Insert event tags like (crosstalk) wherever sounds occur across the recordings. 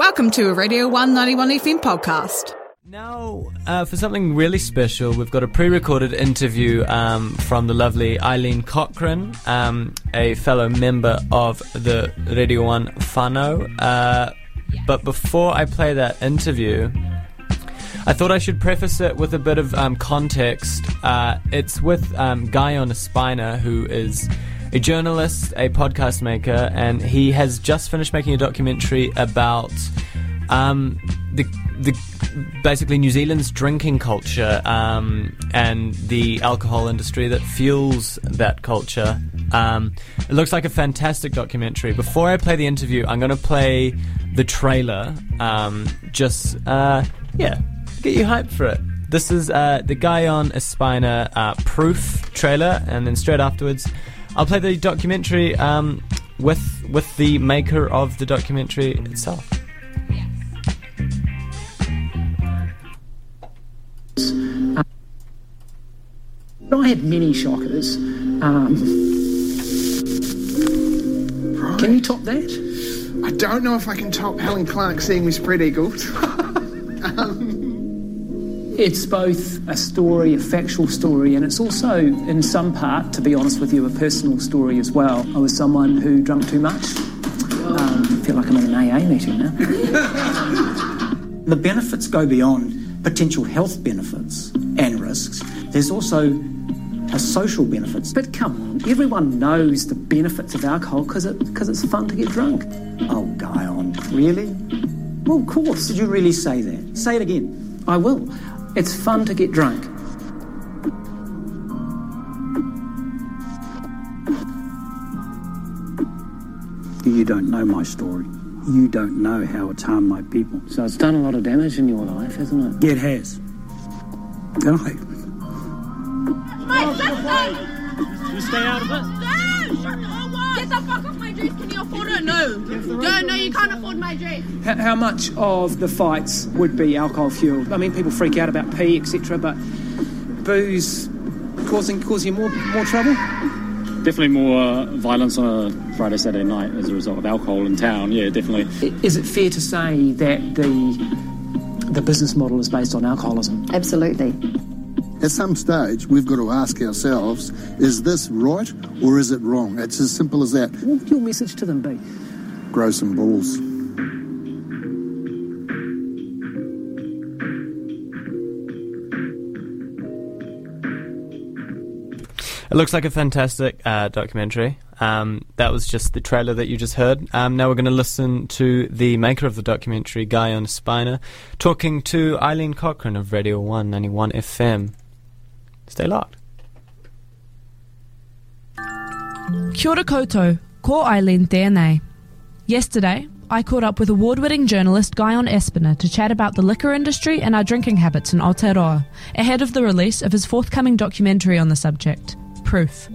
Welcome to a Radio 191 FM podcast. Now, uh, for something really special, we've got a pre recorded interview um, from the lovely Eileen Cochrane, um, a fellow member of the Radio 1 whānau. Uh, but before I play that interview, I thought I should preface it with a bit of um, context. Uh, it's with um, Guyon Espiner, who is a journalist, a podcast maker, and he has just finished making a documentary about um, the the basically New Zealand's drinking culture um, and the alcohol industry that fuels that culture. Um, it looks like a fantastic documentary. Before I play the interview, I'm going to play the trailer. Um, just uh, yeah, get you hyped for it. This is uh, the Guyon Espiner uh, Proof trailer, and then straight afterwards, I'll play the documentary um, with with the maker of the documentary itself. I had many shockers. Um, Can you top that? I don't know if I can top Helen Clark seeing me spread eagles. (laughs) It's both a story, a factual story, and it's also, in some part, to be honest with you, a personal story as well. I was someone who drank too much. Um, I feel like I'm in an AA meeting now. (laughs) The benefits go beyond potential health benefits and risks. There's also a social benefits. But come on, everyone knows the benefits of alcohol because it, cause it's fun to get drunk. Oh, Guyon, really? Well, of course. Did you really say that? Say it again. I will. It's fun to get drunk. You don't know my story. You don't know how it's harmed my people. So it's done a lot of damage in your life, hasn't it? It has. Good night. Mate, listen! You stay out of it? No! Shut up! Get the fuck off my dress! Can you afford it? No. No, no, you can't afford my dress. How, how much of the fights would be alcohol fueled? I mean, people freak out about P, etc., but booze causing causing more more trouble. Definitely more uh, violence on a Friday, Saturday night as a result of alcohol in town. Yeah, definitely. Is it fair to say that the the business model is based on alcoholism? Absolutely. At some stage, we've got to ask ourselves, is this right or is it wrong? It's as simple as that. What would your message to them be? Grow some balls. It looks like a fantastic uh, documentary. Um, that was just the trailer that you just heard. Um, now we're going to listen to the maker of the documentary, Guy Guyon Espiner, talking to Eileen Cochrane of Radio 191 FM. Stay locked. Kia ora koutou, ko Eileen. Yesterday, I caught up with award-winning journalist Guyon Espiner to chat about the liquor industry and our drinking habits in Aotearoa, ahead of the release of his forthcoming documentary on the subject, Proof.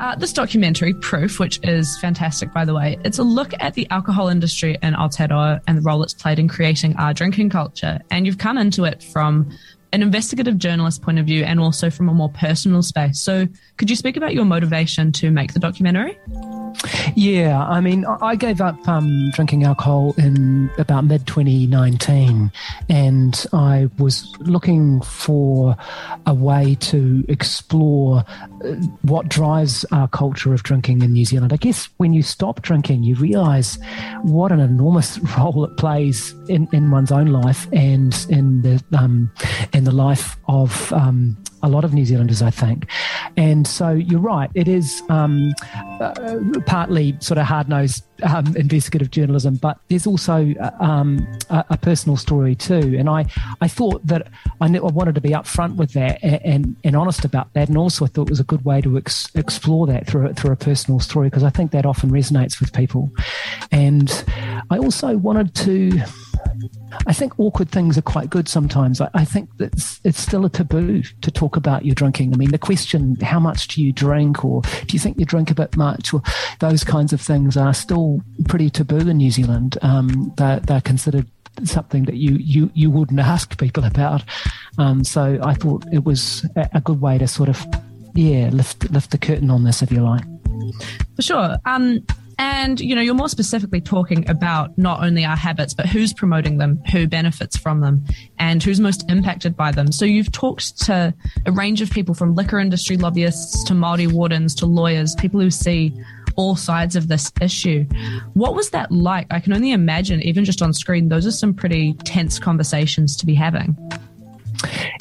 Uh, this documentary, Proof, which is fantastic by the way, it's a look at the alcohol industry in Aotearoa and the role it's played in creating our drinking culture. And you've come into it from an investigative journalist point of view and also from a more personal space. So, could you speak about your motivation to make the documentary? Yeah, I mean, I gave up um, drinking alcohol in about mid 2019, and I was looking for a way to explore uh, what drives our culture of drinking in New Zealand. I guess when you stop drinking, you realize what an enormous (laughs) role it plays in, in one's own life and in the um, in the life of um, a lot of New Zealanders, I think. And so you're right, it is um, uh, partly sort of hard nosed um, investigative journalism, but there's also uh, um, a, a, personal story too. And I, I thought that I, I wanted to be upfront with that and, and, and, honest about that. And also, I thought it was a good way to ex- explore that through, through a personal story because I think that often resonates with people. And I also wanted to I think awkward things are quite good sometimes. I, I think that it's, it's, still a taboo to talk about your drinking. I mean, the question, how much do you drink, or do you think you drink a bit much, or those kinds of things are still pretty taboo in New Zealand. Um, they're, they're considered something that you, you, you wouldn't (laughs) ask people about. Um, so I thought it was a, good way to sort of, yeah, lift, lift the curtain on this, if you like. For sure. Um, And, you know, you're more specifically talking about not only our habits, but who's promoting them, who benefits from them, and who's most impacted by them. So you've talked to a range of people from liquor industry lobbyists to Māori wardens to lawyers, people who see all sides of this issue. What was that like? I can only imagine, even just on screen, those are some pretty tense conversations to be having.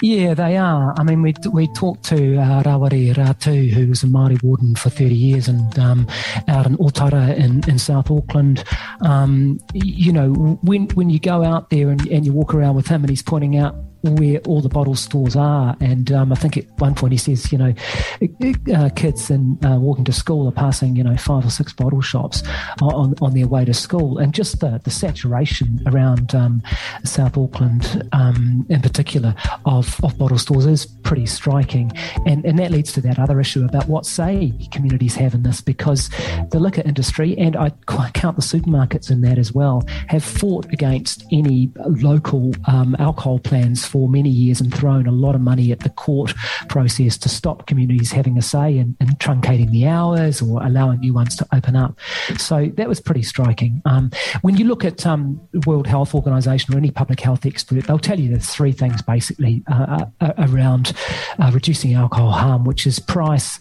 Yeah, they are. I mean, we we talked to uh, Rawari Ratu, who was a Māori warden for 30 years and um, out in Otara in, in South Auckland. Um, you know, when when you go out there and, and you walk around with him and he's pointing out where all the bottle stores are. And um, I think at one point he says, you know, uh, kids and uh, walking to school are passing, you know, five or six bottle shops on, on their way to school. And just the, the saturation around um, South Auckland um, in particular of, of bottle stores is pretty striking. And, and that leads to that other issue about what say communities have in this because the liquor industry, and I count the supermarkets in that as well, have fought against any local um, alcohol plans for many years and thrown a lot of money at the court process to stop communities having a say and, in truncating the hours or allowing new ones to open up. So that was pretty striking. Um, when you look at um, World Health Organization or any public health expert, they'll tell you there's three things basically uh, uh, around uh, reducing alcohol harm, which is price,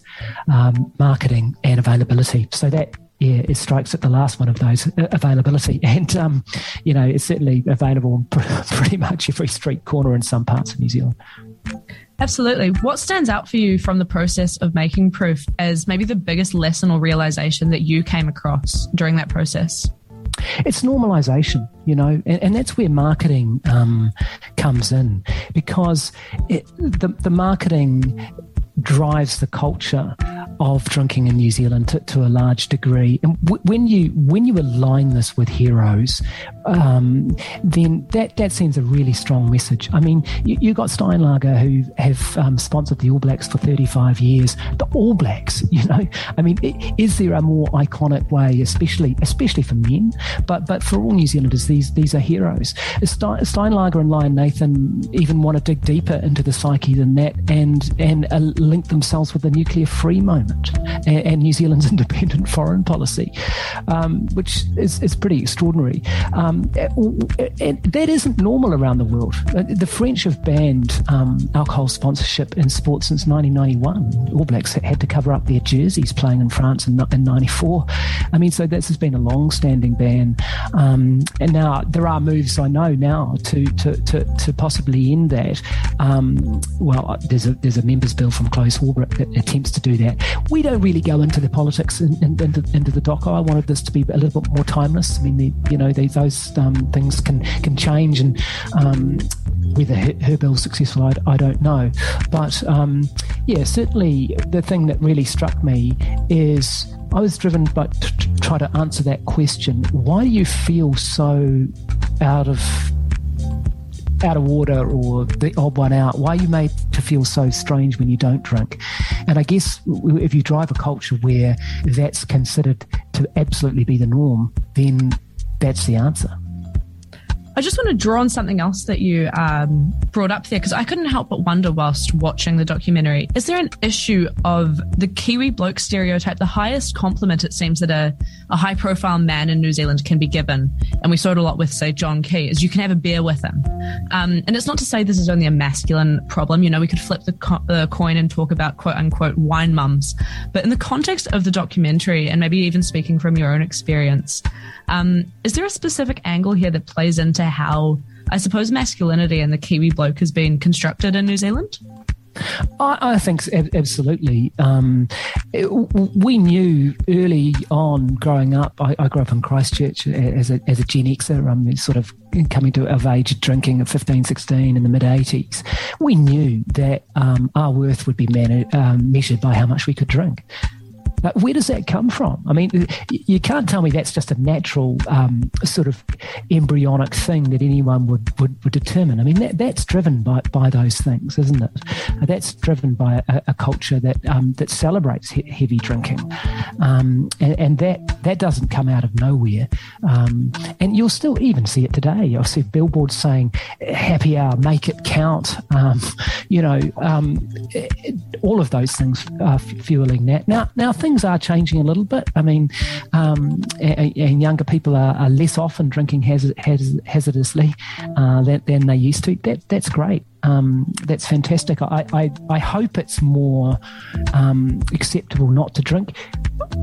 um, marketing, and availability. So that yeah, it strikes at the last one of those uh, availability. (laughs) And, um, you know, it's certainly available in (laughs) pretty much every street corner in some parts of New Zealand. Absolutely. What stands out for you from the process of making proof as maybe the biggest lesson or realization that you came across during that process? It's normalization, you know, and, and that's where marketing um, comes in because it, the, the marketing drives the culture of drinking in New Zealand to, to a large degree. And w- when you when you align this with heroes, um, then that that sends a really strong message. I mean, you, you got Steinlager who have um, sponsored the All Blacks for 35 years. The All Blacks, (laughs) you know, I mean, is there a more iconic way, especially especially for men, but but for all New Zealanders, these these are heroes. Steinlager and Lion Nathan even want to dig deeper into the psyche than that and and uh, link themselves with the nuclear free moment and, and New Zealand's (laughs) independent foreign policy, um, which is, is pretty extraordinary. Um, and that isn't normal around the world. Uh, the French have banned um, alcohol sponsorship in sport since 1991. All Blacks had to cover up their jerseys playing in France in, in 94. I mean, so this has been a long standing ban. Um, and now there are moves I know now to, to, to, to possibly end that. Um, well, there's a, there's a members bill from Chlöe Swarbrick that attempts to do that. We don't really go into the politics in, in, into, the docker. I wanted this to be a little bit more timeless. I mean, the, you know, those um, things can can change, and um, whether her, her bill's successful, I, I, don't know. But um, yeah, certainly the thing that really struck me is I was driven by to try to answer that question. Why do you feel so out of out of water or the odd one out? Why are you made to feel so strange when you don't drink? And I guess if you drive a culture where that's considered to absolutely be the norm, then that's the answer. I just want to draw on something else that you um, brought up there because I couldn't help but wonder whilst watching the documentary. Is there an issue of the Kiwi bloke stereotype, the highest compliment it seems that a, a high profile man in New Zealand can be given? And we saw it a lot with, say, John Key, is you can have a beer with him. Um, and it's not to say this is only a masculine problem. You know, we could flip the, co- the coin and talk about quote unquote wine mums. But in the context of the documentary, and maybe even speaking from your own experience, um, is there a specific angle here that plays into how, I suppose, masculinity and the Kiwi bloke has been constructed in New Zealand? I, I think absolutely. Um, it, we knew early on growing up. I, I, grew up in Christchurch as a, as a Gen Xer, um, sort of coming to of age drinking at 15, 16 in the mid 80s. We knew that um, our worth would be um, measured by how much we could drink. Uh, where does that come from? I mean, you can't tell me that's just a natural um, sort of embryonic thing that anyone would, would, would, determine. I mean, that, that's driven by, by those things, isn't it? Uh, that's driven by a, a culture that um, that celebrates he- heavy drinking, um, and, and, that that doesn't come out of nowhere. Um, and you'll still even see it today. I see billboards saying "Happy Hour, make it count." Um, you know, um, all of those things are fueling that. Now, now think things are changing a little bit. I mean, um, and, and, younger people are, are, less often drinking hazard, hazard, hazardously uh, than, than, they used to. That that's great. Um, that's fantastic. I, I, I, hope it's more um, acceptable not to drink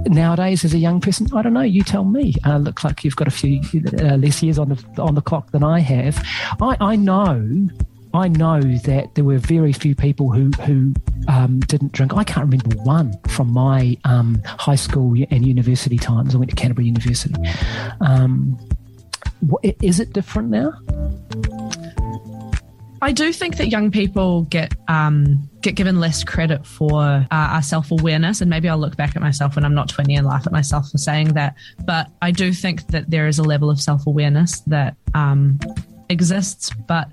nowadays as a young person. I don't know. You tell me. Uh, looks like you've got a few uh, less years on the on the clock than I have. I, I know I know that there were very few people who who um, didn't drink. I can't remember one from my um, high school and university times. I went to Canterbury University. Um, is it different now? I do think that young people get um, get given less credit for uh, our self awareness, and maybe I'll look back at myself when I'm not 20 and laugh at myself for saying that. But I do think that there is a level of self awareness that um, exists, but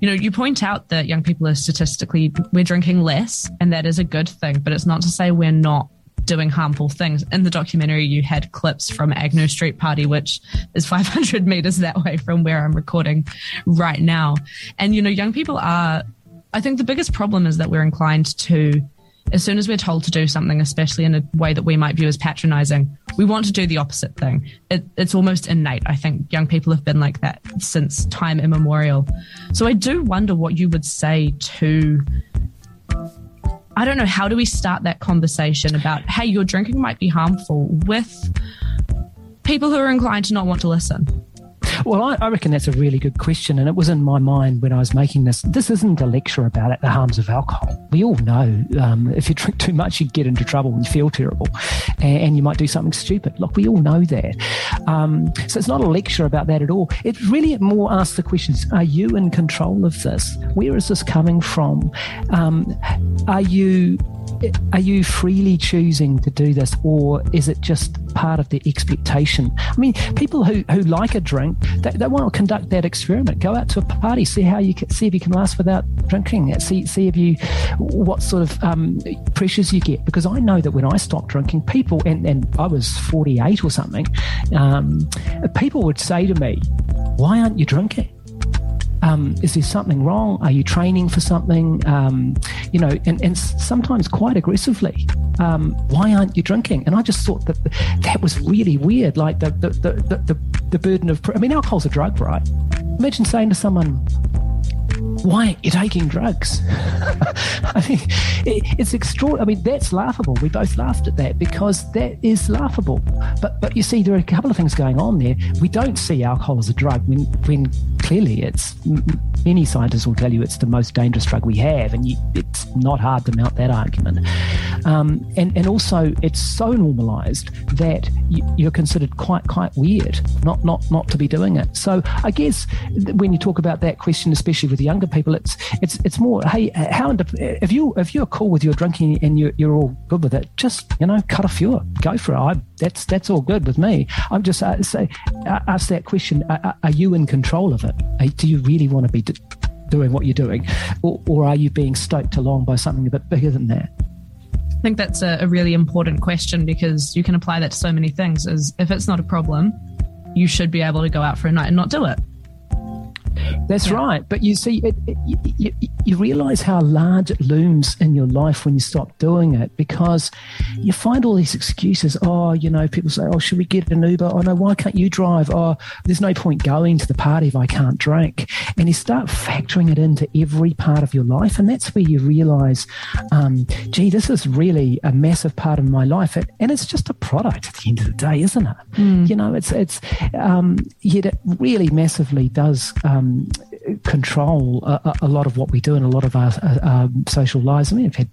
you know, you point out that young people are statistically, we're drinking less, and that is a good thing, but it's not to say we're not doing harmful things. In the documentary, you had clips from Agnew Street Party, which is (laughs) 500 meters that way from where I'm recording right now. And, you know, young people are, I think the biggest problem is that we're inclined to as soon as we're told to do something, especially in a way that we might view as patronizing, we want to do the opposite thing. It, it's almost innate. I think young people have been like that since time immemorial. So I do wonder what you would say to. I don't know. How do we start that conversation about, hey, your drinking might be harmful with people who are inclined to not want to listen? Well, I, I, reckon that's a really good question. And it was in my mind when I was making this. This isn't a lecture about it, the harms of alcohol. We all know um, if you (laughs) drink too much, you get into trouble and you feel terrible and, and, you might do something stupid. Look, we all know that. Um, so it's not a lecture about that at all. It really more asks the questions Are you in control of this? Where is this coming from? Um, are you are you freely choosing to do this or is it just part of the expectation? I mean people who, who like a drink they, they want to conduct that experiment. Go out to a party see how you can see if you can last without drinking. See see if you what sort of um, pressures you get. Because i know that when i stopped drinking people and, and i was 48 or something um, people would say to me why aren't you drinking um, is there something wrong? Are you training for something? Um, you know, and, and sometimes quite aggressively. Um, why aren't you drinking? And I just thought that that was really weird. Like the the the the, the burden of. I mean, alcohol's a drug, right? Imagine saying to someone, why aren't you taking drugs? (laughs) I mean, it, it's extraordinary. I mean, that's laughable. We both laughed at that because that is laughable. But but you see, there are a couple of things going on there. We don't see alcohol as a drug when when clearly it's many scientists will tell you it's the most dangerous drug we have, and you, it's not hard to mount that argument. Um, and and also, it's so normalised that you, are considered quite quite weird not not not to be doing it. So I guess when you talk about that question, especially with younger people, it's it's it's more. Hey, how if you if you're cool with your drinking and you're, you're all good with it, just you know cut a few, go for it. I, that's that's all good with me. I'm just uh, say uh, ask that question: are, are, you in control of it? Do you really want to be doing what you're doing, or, or are you being stoked along by something a bit bigger than that? I think that's a, a really important question because you can apply that to so many things. Is if it's not a problem, you should be able to go out for a night and not do it. That's yeah. right. But you see, it, it, you, you realize how large it looms in your life when you stop doing it because you find all these excuses. Oh, you know, people say, oh, should we get an Uber? Oh, no, why can't you drive? Oh, there's no point going to the party if I can't drink. And you start factoring it into every part of your life. And that's where you realize, um, gee, this is really a massive part of my life. And it's just a product at the end of the day, isn't it? Mm. You know, it's, it's, um, yet it really massively does. Um, control a, a, lot of what we do and a lot of our uh, um, social lives. I mean, I've had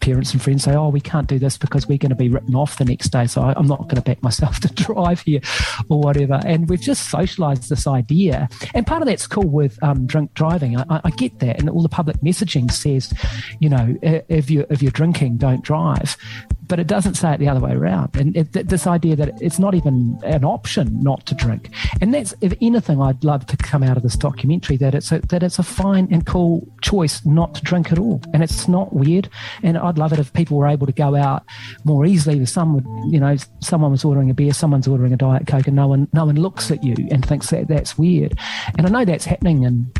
parents and friends say, "Oh, we can't do this because we're going to be written off the next day, so I, am not going to back myself (laughs) to drive here, or whatever." And we've just socialised this idea, and part of that's cool with um, drink driving. I, I, get that, and all the public messaging says, you know, if you if you're drinking, don't drive but it doesn't say it the other way around. And it, this idea that it's not even an option not to drink. And that's, if anything, I'd love to come out of this documentary that it's a, that it's a fine and cool choice not to drink at all, and it's not weird. And I'd love it if people were able to go out more easily. With some would, you know, someone was ordering a beer, someone's ordering a diet coke, and no one no one looks at you and thinks that that's weird. And I know that's happening in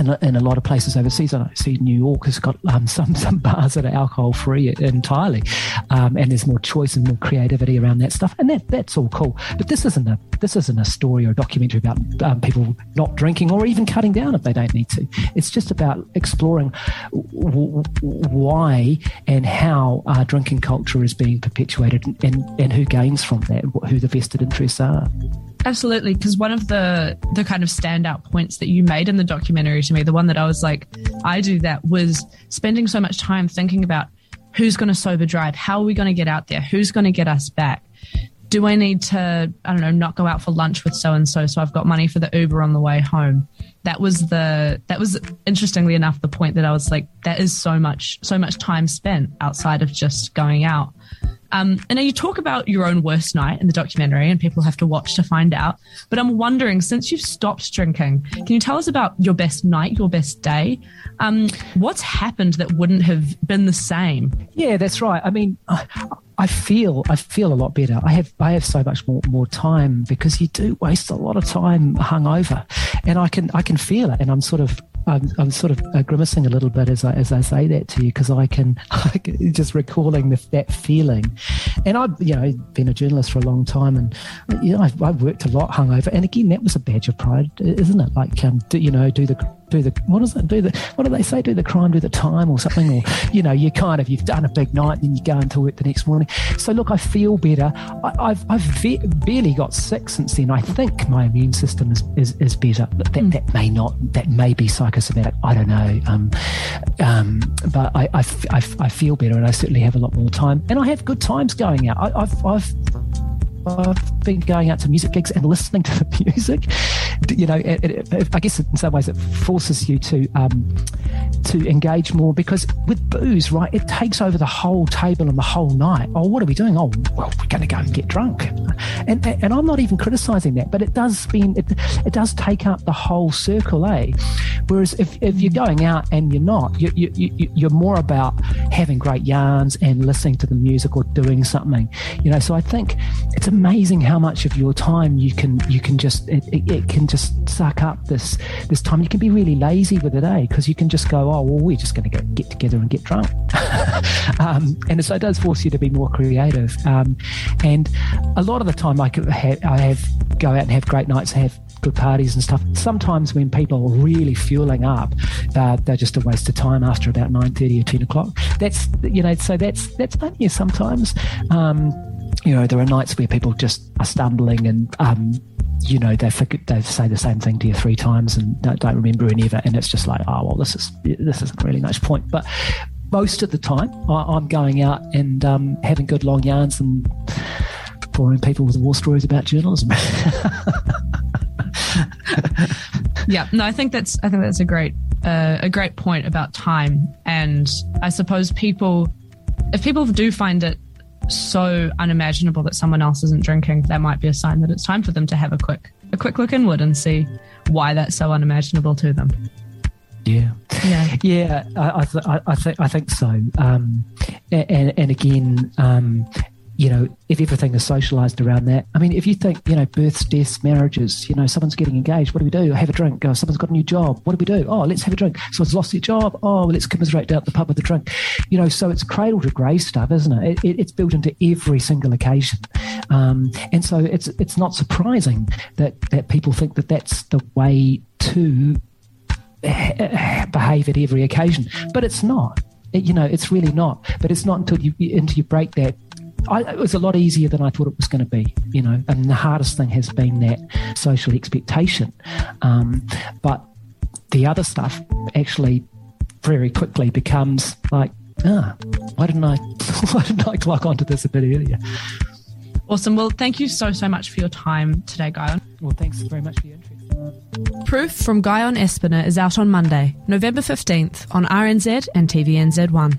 in, in a lot of places overseas. I see New York has got um, (laughs) some some bars that are alcohol free entirely, um, and there's more choice and more creativity around that stuff, and that that's all cool. But this isn't a this isn't a story or a documentary about um, people not drinking or even cutting down if they don't need to. It's just about exploring w- why and how our drinking culture is being perpetuated, and, and who gains from that, who the vested interests are. Absolutely, because one of the the kind of standout points that you made in the documentary to me, the one that I was like, I do that, was spending so much time thinking about who's going to sober drive, how are we going to get out there, who's going to get us back. Do I need to, I don't know, not go out for lunch with so and so, so I've got money for the Uber on the way home? That was the that was interestingly enough the point that I was like, that is so much so much time spent outside of just going out. Um, and now you talk about your own worst night in the documentary, and people have to watch to find out. But I'm wondering, since you've stopped drinking, can you tell us about your best night, your best day? Um, what's happened that wouldn't have been the same? Yeah, that's right. I mean, I feel I feel a lot better. I have I have so much more more time because you do waste a lot of time hungover, and I can I can feel it, and I'm sort of I'm, I'm sort of uh, grimacing a little bit as I, as I say that to you because (laughs) I can, just recalling the, that feeling. And I've you know been a journalist for a long time, and you know I've, I've worked a lot hungover. And again, that was a badge of pride, isn't it? Like um, do, you know do the do the what does it do? The what do they say? Do the crime do the time or something? Or you know you kind of you've done a big night and then you go into work the next morning. So look I feel better. I, have I've ve- barely got sick since then. I think my immune system is is, is better. That, that, that may not that may be psychosomatic. I don't know. Um, um, but I, I, I, I, feel better and I certainly have a lot more time. And I have good times going out. I, I've I've I've been going out to music gigs and listening to (laughs) the music. You know, it, it, I guess in some ways it forces you to um, to engage more because with booze, right, it takes over the whole table and the whole night. Oh, what are we doing? Oh, well, we're going to go and get drunk. And and I'm not even criticizing that, but it does spend it, it does take up the whole circle, eh? Whereas if, if you're going out and you're not, you, you, you, you're more about having great yarns and listening to the music or doing something. You know, so I think it's amazing how much of your time you can you can just it, it, it can just suck up this this time. You can be really lazy with it, eh? Because you can just go, oh well, we're just going to get, get together and get drunk, (laughs) um, and so it does force you to be more creative. Um, and a lot of the time, I have, I have go out and have great nights, have good parties and stuff. Sometimes when people are really fueling up, uh, they're just a waste of time after about nine thirty or ten o'clock. That's you know, so that's that's funny sometimes. Um, you know, there are nights where people just are stumbling and um, you know they they say the same thing to you three times and don't, don't remember any of it, and it's just like, oh well, this is this isn't really much point. But most of the time, I, am going out and um, having good long yarns and boring people with war stories about journalism. (laughs) yeah, no, I think that's I think that's a great uh, a great point about time, and I suppose people, if people do find it so unimaginable that someone else isn't drinking, that might be a sign that it's time for them to have a quick a quick look inward and see why that's so unimaginable to them. Yeah, yeah, yeah. I, I, th- I, think I think so. Um, and and again, um, you know, if everything is socialized around that. I mean, if you think, you know, births, deaths, marriages, you know, someone's getting engaged, what do we do? Have a drink. Oh, someone's got a new job. What do we do? Oh, let's have a drink. Someone's lost their job. Oh, well, let's commiserate down at the pub with a drink. You know, so it's cradle to grave stuff, isn't it? it, it it's built into every single occasion. Um, and so it's it's not surprising that, that people think that that's the way to behave at every occasion. But it's not. It, you know, it's really not. But it's not until you until you break that I, it was a lot easier than I thought it was going to be, you know, and the hardest thing has been that social expectation. Um, but the other stuff actually very quickly becomes like, ah, why didn't I, (laughs) why didn't I clock onto this a bit earlier? Awesome. Well, thank you so, so much for your time today, Guyon. Well, thanks very much for your interest. Proof from Guyon Espiner is out on Monday, November 15th on RNZ and TVNZ1.